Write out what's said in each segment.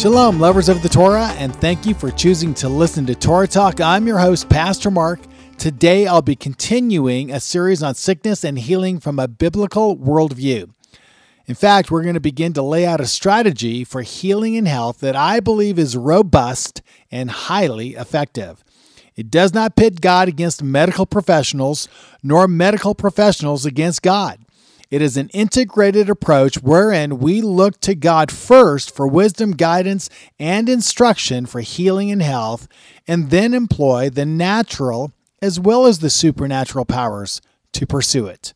Shalom, lovers of the Torah, and thank you for choosing to listen to Torah Talk. I'm your host, Pastor Mark. Today, I'll be continuing a series on sickness and healing from a biblical worldview. In fact, we're going to begin to lay out a strategy for healing and health that I believe is robust and highly effective. It does not pit God against medical professionals, nor medical professionals against God. It is an integrated approach wherein we look to God first for wisdom, guidance, and instruction for healing and health, and then employ the natural as well as the supernatural powers to pursue it.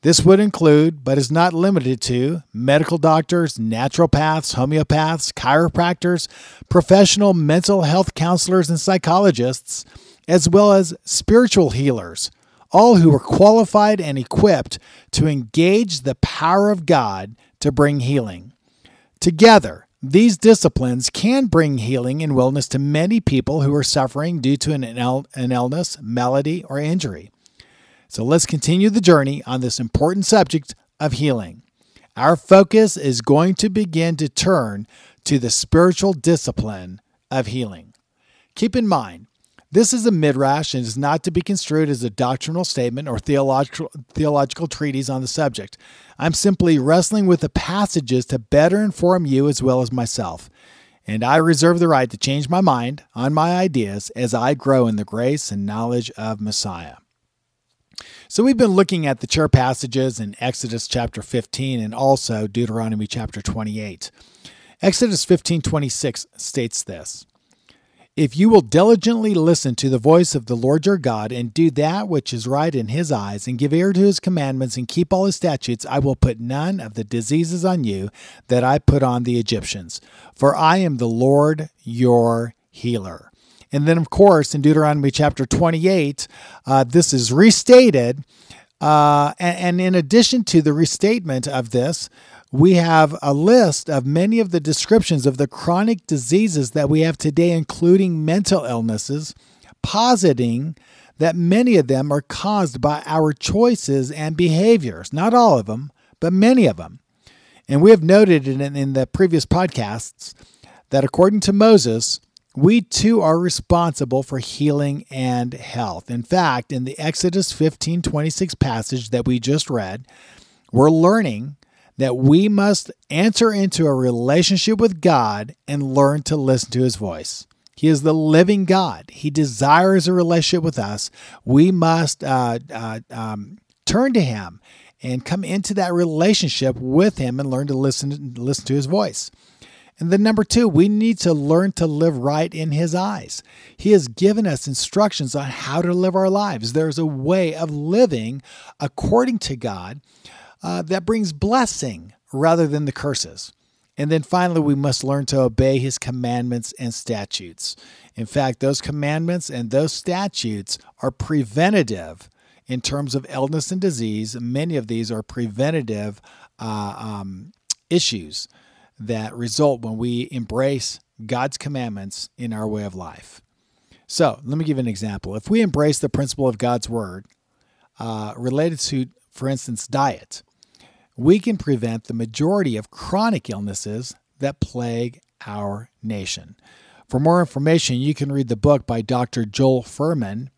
This would include, but is not limited to, medical doctors, naturopaths, homeopaths, chiropractors, professional mental health counselors, and psychologists, as well as spiritual healers all who are qualified and equipped to engage the power of God to bring healing. Together, these disciplines can bring healing and wellness to many people who are suffering due to an, an illness, malady, or injury. So let's continue the journey on this important subject of healing. Our focus is going to begin to turn to the spiritual discipline of healing. Keep in mind, this is a midrash and is not to be construed as a doctrinal statement or theological, theological treatise on the subject. I'm simply wrestling with the passages to better inform you as well as myself. And I reserve the right to change my mind on my ideas as I grow in the grace and knowledge of Messiah. So we've been looking at the chair passages in Exodus chapter 15 and also Deuteronomy chapter 28. Exodus 15:26 states this: if you will diligently listen to the voice of the Lord your God and do that which is right in his eyes and give ear to his commandments and keep all his statutes, I will put none of the diseases on you that I put on the Egyptians. For I am the Lord your healer. And then, of course, in Deuteronomy chapter 28, uh, this is restated. Uh, and, and in addition to the restatement of this, we have a list of many of the descriptions of the chronic diseases that we have today, including mental illnesses, positing that many of them are caused by our choices and behaviors. Not all of them, but many of them. And we have noted in, in the previous podcasts that according to Moses, we too are responsible for healing and health. In fact, in the Exodus 15 26 passage that we just read, we're learning that we must enter into a relationship with God and learn to listen to his voice. He is the living God. He desires a relationship with us. We must uh, uh, um, turn to him and come into that relationship with him and learn to listen, listen to his voice. And then, number two, we need to learn to live right in His eyes. He has given us instructions on how to live our lives. There's a way of living according to God uh, that brings blessing rather than the curses. And then finally, we must learn to obey his commandments and statutes. In fact, those commandments and those statutes are preventative in terms of illness and disease. Many of these are preventative uh, um, issues that result when we embrace God's commandments in our way of life. So, let me give an example. If we embrace the principle of God's word uh, related to, for instance, diet, we can prevent the majority of chronic illnesses that plague our nation. For more information, you can read the book by Dr. Joel Fuhrman.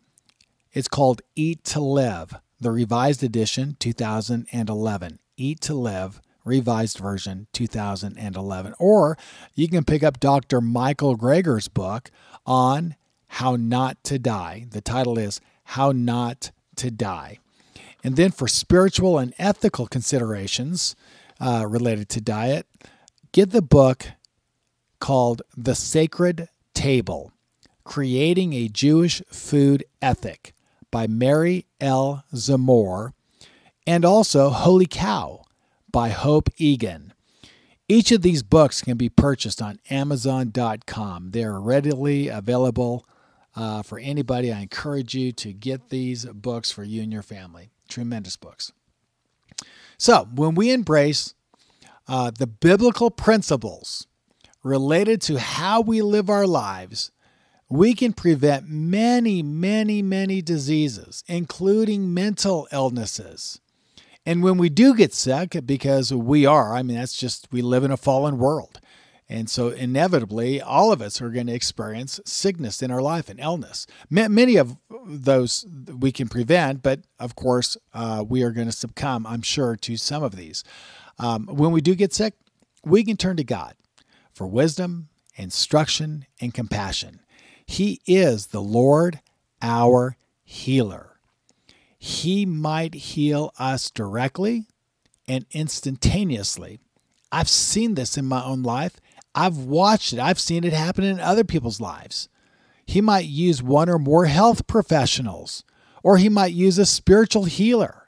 It's called Eat to Live, the revised edition 2011. Eat to Live, revised version 2011. Or you can pick up Dr. Michael Greger's book on how not to die. The title is How Not to Die. And then for spiritual and ethical considerations uh, related to diet, get the book called The Sacred Table Creating a Jewish Food Ethic by Mary L. Zamore, and also Holy Cow by Hope Egan. Each of these books can be purchased on Amazon.com. They're readily available uh, for anybody. I encourage you to get these books for you and your family. Tremendous books. So, when we embrace uh, the biblical principles related to how we live our lives, we can prevent many, many, many diseases, including mental illnesses. And when we do get sick, because we are, I mean, that's just, we live in a fallen world. And so, inevitably, all of us are going to experience sickness in our life and illness. Many of those we can prevent, but of course, uh, we are going to succumb, I'm sure, to some of these. Um, when we do get sick, we can turn to God for wisdom, instruction, and compassion. He is the Lord, our healer. He might heal us directly and instantaneously. I've seen this in my own life. I've watched it. I've seen it happen in other people's lives. He might use one or more health professionals, or he might use a spiritual healer.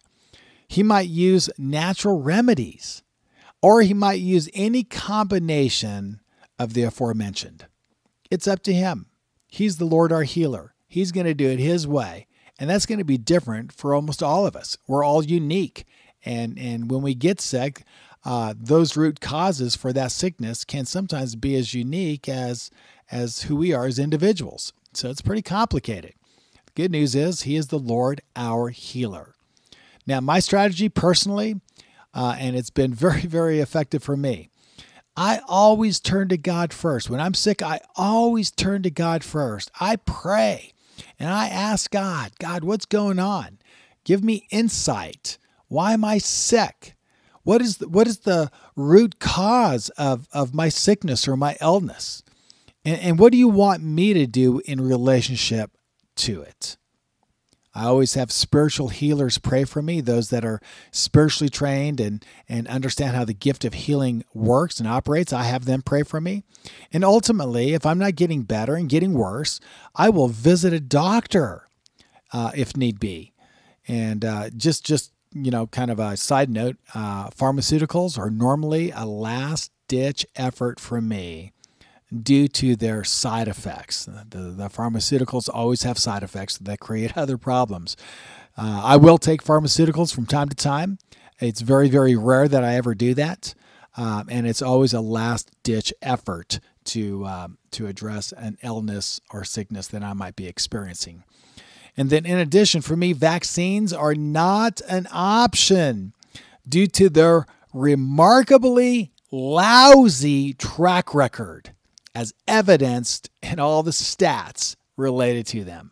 He might use natural remedies, or he might use any combination of the aforementioned. It's up to him. He's the Lord our healer. He's going to do it His way. And that's going to be different for almost all of us. We're all unique. And, and when we get sick, uh, those root causes for that sickness can sometimes be as unique as, as who we are as individuals. So it's pretty complicated. The good news is He is the Lord our healer. Now, my strategy personally, uh, and it's been very, very effective for me, I always turn to God first. When I'm sick, I always turn to God first. I pray and I ask God, God, what's going on? Give me insight. Why am I sick? What is the, what is the root cause of, of my sickness or my illness? And, and what do you want me to do in relationship to it? I always have spiritual healers pray for me, those that are spiritually trained and, and understand how the gift of healing works and operates. I have them pray for me. And ultimately, if I'm not getting better and getting worse, I will visit a doctor uh, if need be. And uh, just, just, you know, kind of a side note uh, pharmaceuticals are normally a last ditch effort for me due to their side effects. The, the pharmaceuticals always have side effects that create other problems. Uh, I will take pharmaceuticals from time to time. It's very, very rare that I ever do that. Um, and it's always a last ditch effort to, um, to address an illness or sickness that I might be experiencing. And then, in addition, for me, vaccines are not an option due to their remarkably lousy track record as evidenced in all the stats related to them.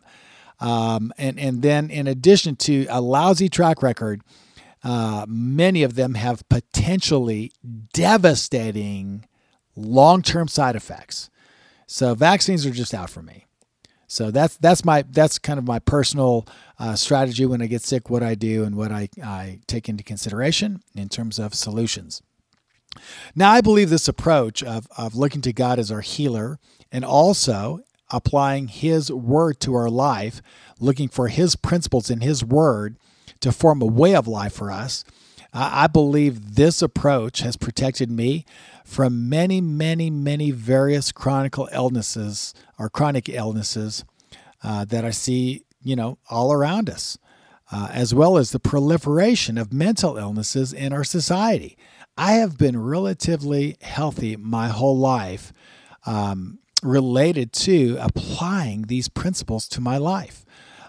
Um, and, and then, in addition to a lousy track record, uh, many of them have potentially devastating long term side effects. So, vaccines are just out for me. So that's that's my that's kind of my personal uh, strategy when I get sick. What I do and what I, I take into consideration in terms of solutions. Now, I believe this approach of, of looking to God as our healer and also applying His word to our life, looking for His principles in His word to form a way of life for us, I believe this approach has protected me from many, many, many various chronic illnesses or chronic illnesses uh, that I see, you know, all around us, uh, as well as the proliferation of mental illnesses in our society. I have been relatively healthy my whole life um, related to applying these principles to my life.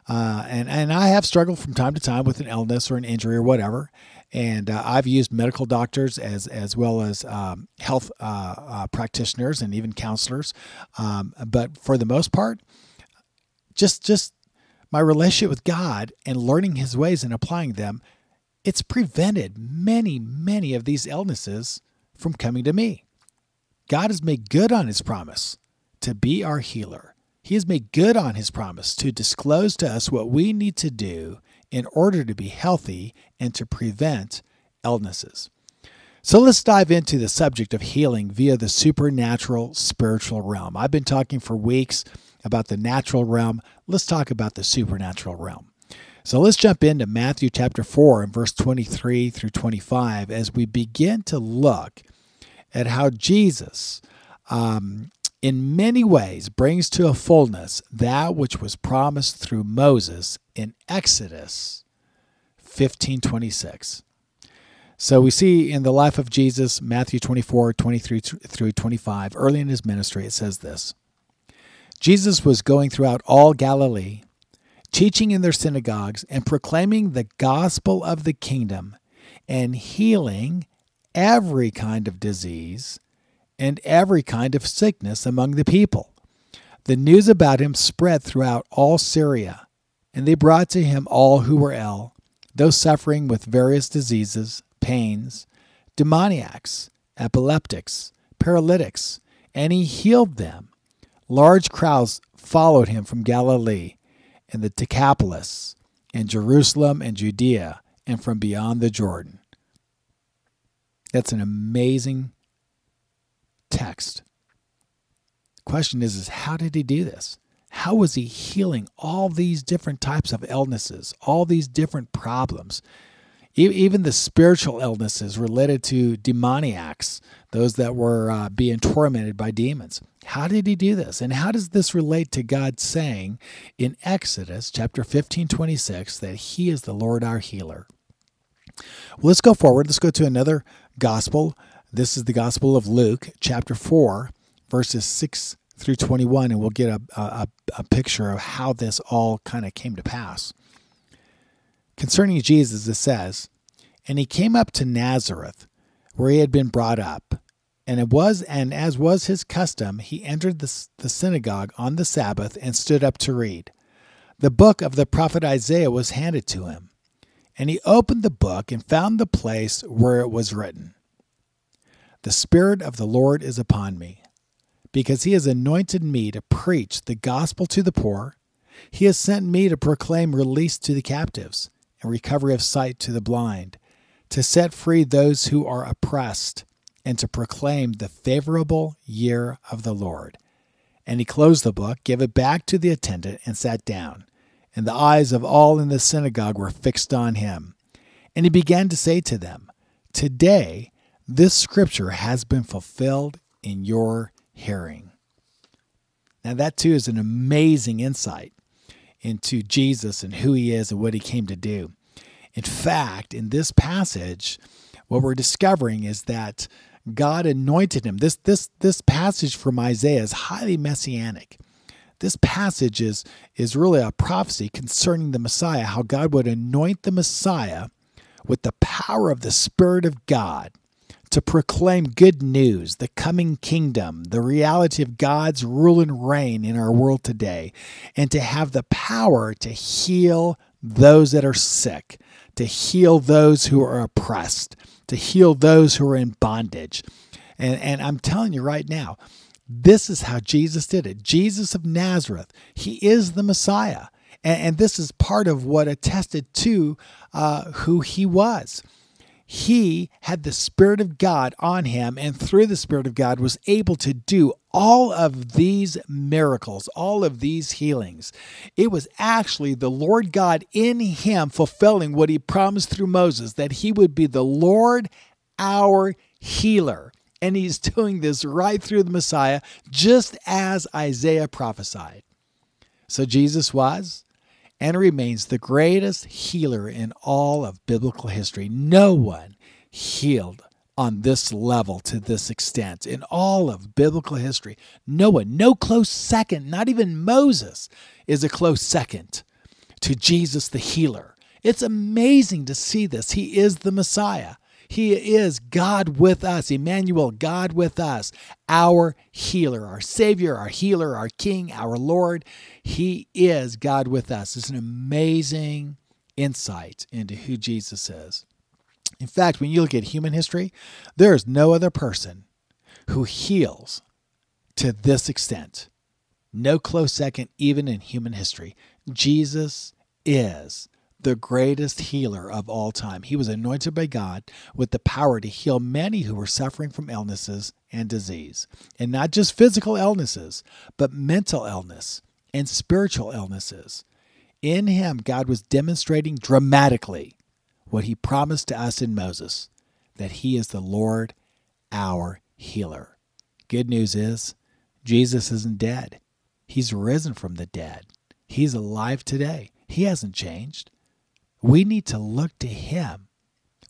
Uh, and, and I have struggled from time to time with an illness or an injury or whatever. And uh, I've used medical doctors as, as well as um, health uh, uh practitioners and even counselors. Um, but for the most part, just, just my relationship with God and learning His ways and applying them it's prevented many, many of these illnesses from coming to me. God has made good on his promise to be our healer. He has made good on his promise to disclose to us what we need to do in order to be healthy and to prevent illnesses. So let's dive into the subject of healing via the supernatural spiritual realm. I've been talking for weeks about the natural realm. Let's talk about the supernatural realm. So let's jump into Matthew chapter 4 and verse 23 through 25 as we begin to look at how Jesus, um, in many ways, brings to a fullness that which was promised through Moses in Exodus 1526. So we see in the life of Jesus, Matthew 24, 23 through 25, early in his ministry, it says this Jesus was going throughout all Galilee, teaching in their synagogues and proclaiming the gospel of the kingdom and healing every kind of disease and every kind of sickness among the people. The news about him spread throughout all Syria, and they brought to him all who were ill, those suffering with various diseases pains, demoniacs, epileptics, paralytics, and he healed them. Large crowds followed him from Galilee and the Decapolis, and Jerusalem and Judea, and from beyond the Jordan. That's an amazing text. Question is, is how did he do this? How was he healing all these different types of illnesses, all these different problems? even the spiritual illnesses related to demoniacs, those that were uh, being tormented by demons. How did he do this? And how does this relate to God saying in Exodus chapter 15, 26 that he is the Lord our healer? Well, let's go forward. Let's go to another gospel. This is the gospel of Luke chapter 4, verses 6 through 21, and we'll get a, a, a picture of how this all kind of came to pass. Concerning Jesus, it says, And he came up to Nazareth, where he had been brought up. And it was, and as was his custom, he entered the, the synagogue on the Sabbath and stood up to read. The book of the prophet Isaiah was handed to him. And he opened the book and found the place where it was written The Spirit of the Lord is upon me, because he has anointed me to preach the gospel to the poor. He has sent me to proclaim release to the captives and recovery of sight to the blind, to set free those who are oppressed, and to proclaim the favorable year of the Lord. And he closed the book, gave it back to the attendant, and sat down. And the eyes of all in the synagogue were fixed on him. And he began to say to them, Today this scripture has been fulfilled in your hearing. Now, that too is an amazing insight into Jesus and who he is and what he came to do. In fact, in this passage, what we're discovering is that God anointed him. This this this passage from Isaiah is highly messianic. This passage is, is really a prophecy concerning the Messiah, how God would anoint the Messiah with the power of the Spirit of God to proclaim good news, the coming kingdom, the reality of God's rule and reign in our world today, and to have the power to heal those that are sick, to heal those who are oppressed, to heal those who are in bondage. And, and I'm telling you right now, this is how Jesus did it. Jesus of Nazareth, he is the Messiah. And, and this is part of what attested to uh, who he was he had the Spirit of God on him, and through the Spirit of God was able to do all of these miracles, all of these healings. It was actually the Lord God in him fulfilling what he promised through Moses that he would be the Lord our healer. And he's doing this right through the Messiah, just as Isaiah prophesied. So Jesus was and remains the greatest healer in all of biblical history. No one healed on this level to this extent in all of biblical history. No one, no close second, not even Moses is a close second to Jesus the healer. It's amazing to see this. He is the Messiah. He is God with us, Emmanuel, God with us, our healer, our Savior, our healer, our King, our Lord. He is God with us. It's an amazing insight into who Jesus is. In fact, when you look at human history, there is no other person who heals to this extent. No close second, even in human history. Jesus is the greatest healer of all time. He was anointed by God with the power to heal many who were suffering from illnesses and disease. And not just physical illnesses, but mental illness and spiritual illnesses. In him, God was demonstrating dramatically what he promised to us in Moses that he is the Lord, our healer. Good news is, Jesus isn't dead. He's risen from the dead. He's alive today. He hasn't changed. We need to look to him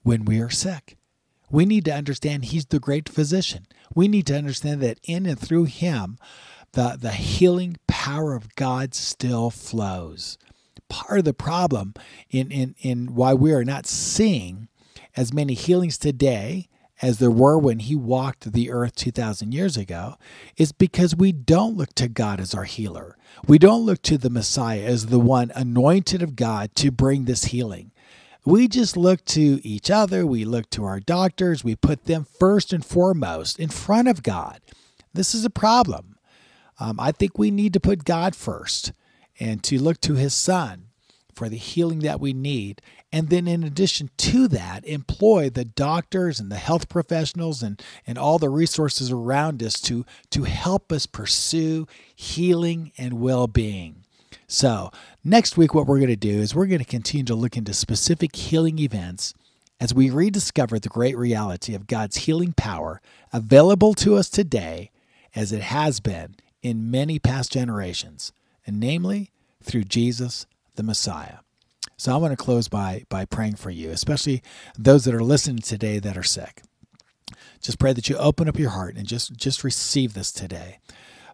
when we are sick. We need to understand he's the great physician. We need to understand that in and through him, the, the healing power of God still flows. Part of the problem in, in, in why we are not seeing as many healings today as there were when he walked the earth 2,000 years ago is because we don't look to God as our healer. We don't look to the Messiah as the one anointed of God to bring this healing. We just look to each other, we look to our doctors, we put them first and foremost in front of God. This is a problem. Um, I think we need to put God first and to look to his son for the healing that we need. And then, in addition to that, employ the doctors and the health professionals and, and all the resources around us to, to help us pursue healing and well being. So, next week, what we're going to do is we're going to continue to look into specific healing events as we rediscover the great reality of God's healing power available to us today as it has been in many past generations, and namely through Jesus the Messiah. So I want to close by by praying for you, especially those that are listening today that are sick. Just pray that you open up your heart and just just receive this today.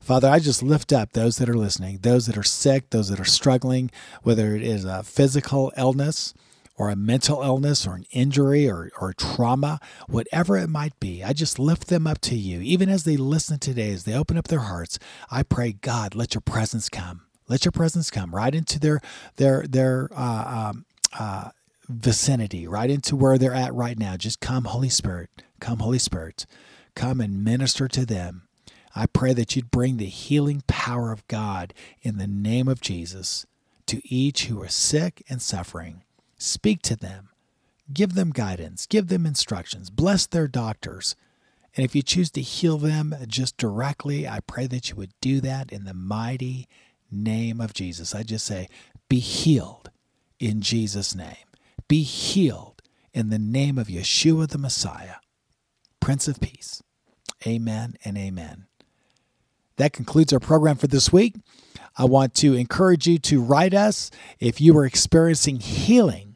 Father, I just lift up those that are listening, those that are sick, those that are struggling, whether it is a physical illness or a mental illness or an injury or, or trauma, whatever it might be. I just lift them up to you. Even as they listen today, as they open up their hearts, I pray, God, let your presence come. Let your presence come right into their their their uh, um, uh, vicinity, right into where they're at right now. Just come, Holy Spirit. Come, Holy Spirit. Come and minister to them. I pray that you'd bring the healing power of God in the name of Jesus to each who are sick and suffering. Speak to them. Give them guidance. Give them instructions. Bless their doctors. And if you choose to heal them just directly, I pray that you would do that in the mighty name of Jesus. I just say, be healed in Jesus' name. Be healed in the name of Yeshua the Messiah, Prince of Peace. Amen and amen. That concludes our program for this week. I want to encourage you to write us if you are experiencing healing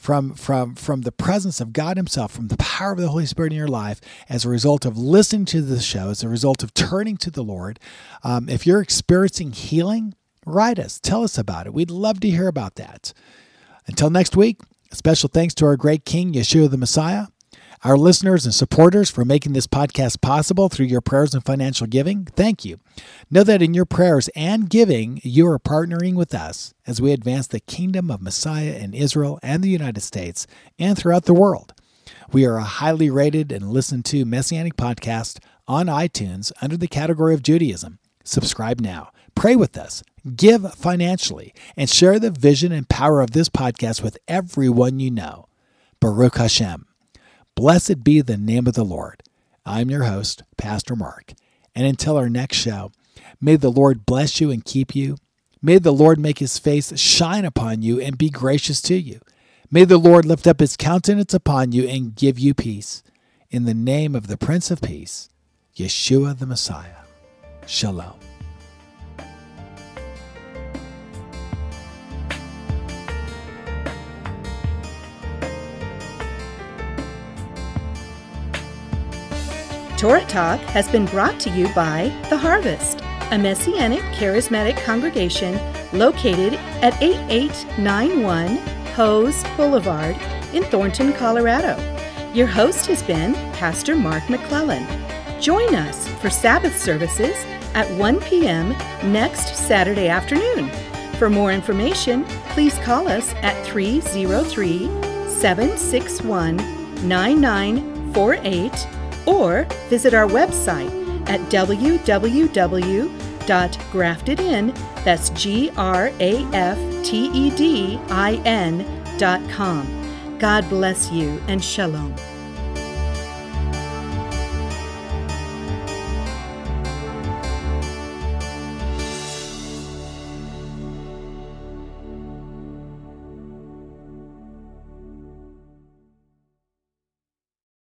from, from, from the presence of God Himself, from the power of the Holy Spirit in your life as a result of listening to the show, as a result of turning to the Lord. Um, if you're experiencing healing, write us, tell us about it. We'd love to hear about that. Until next week, special thanks to our great King, Yeshua the Messiah our listeners and supporters for making this podcast possible through your prayers and financial giving. Thank you. Know that in your prayers and giving, you are partnering with us as we advance the kingdom of Messiah in Israel and the United States and throughout the world. We are a highly rated and listened to messianic podcast on iTunes under the category of Judaism. Subscribe now. Pray with us, give financially, and share the vision and power of this podcast with everyone you know. Baruch Hashem. Blessed be the name of the Lord. I'm your host, Pastor Mark. And until our next show, may the Lord bless you and keep you. May the Lord make his face shine upon you and be gracious to you. May the Lord lift up his countenance upon you and give you peace. In the name of the Prince of Peace, Yeshua the Messiah. Shalom. Torah Talk has been brought to you by The Harvest, a Messianic charismatic congregation located at 8891 Hose Boulevard in Thornton, Colorado. Your host has been Pastor Mark McClellan. Join us for Sabbath services at 1 p.m. next Saturday afternoon. For more information, please call us at 303 761 9948 or visit our website at www.graftedin, that's. God bless you and shalom.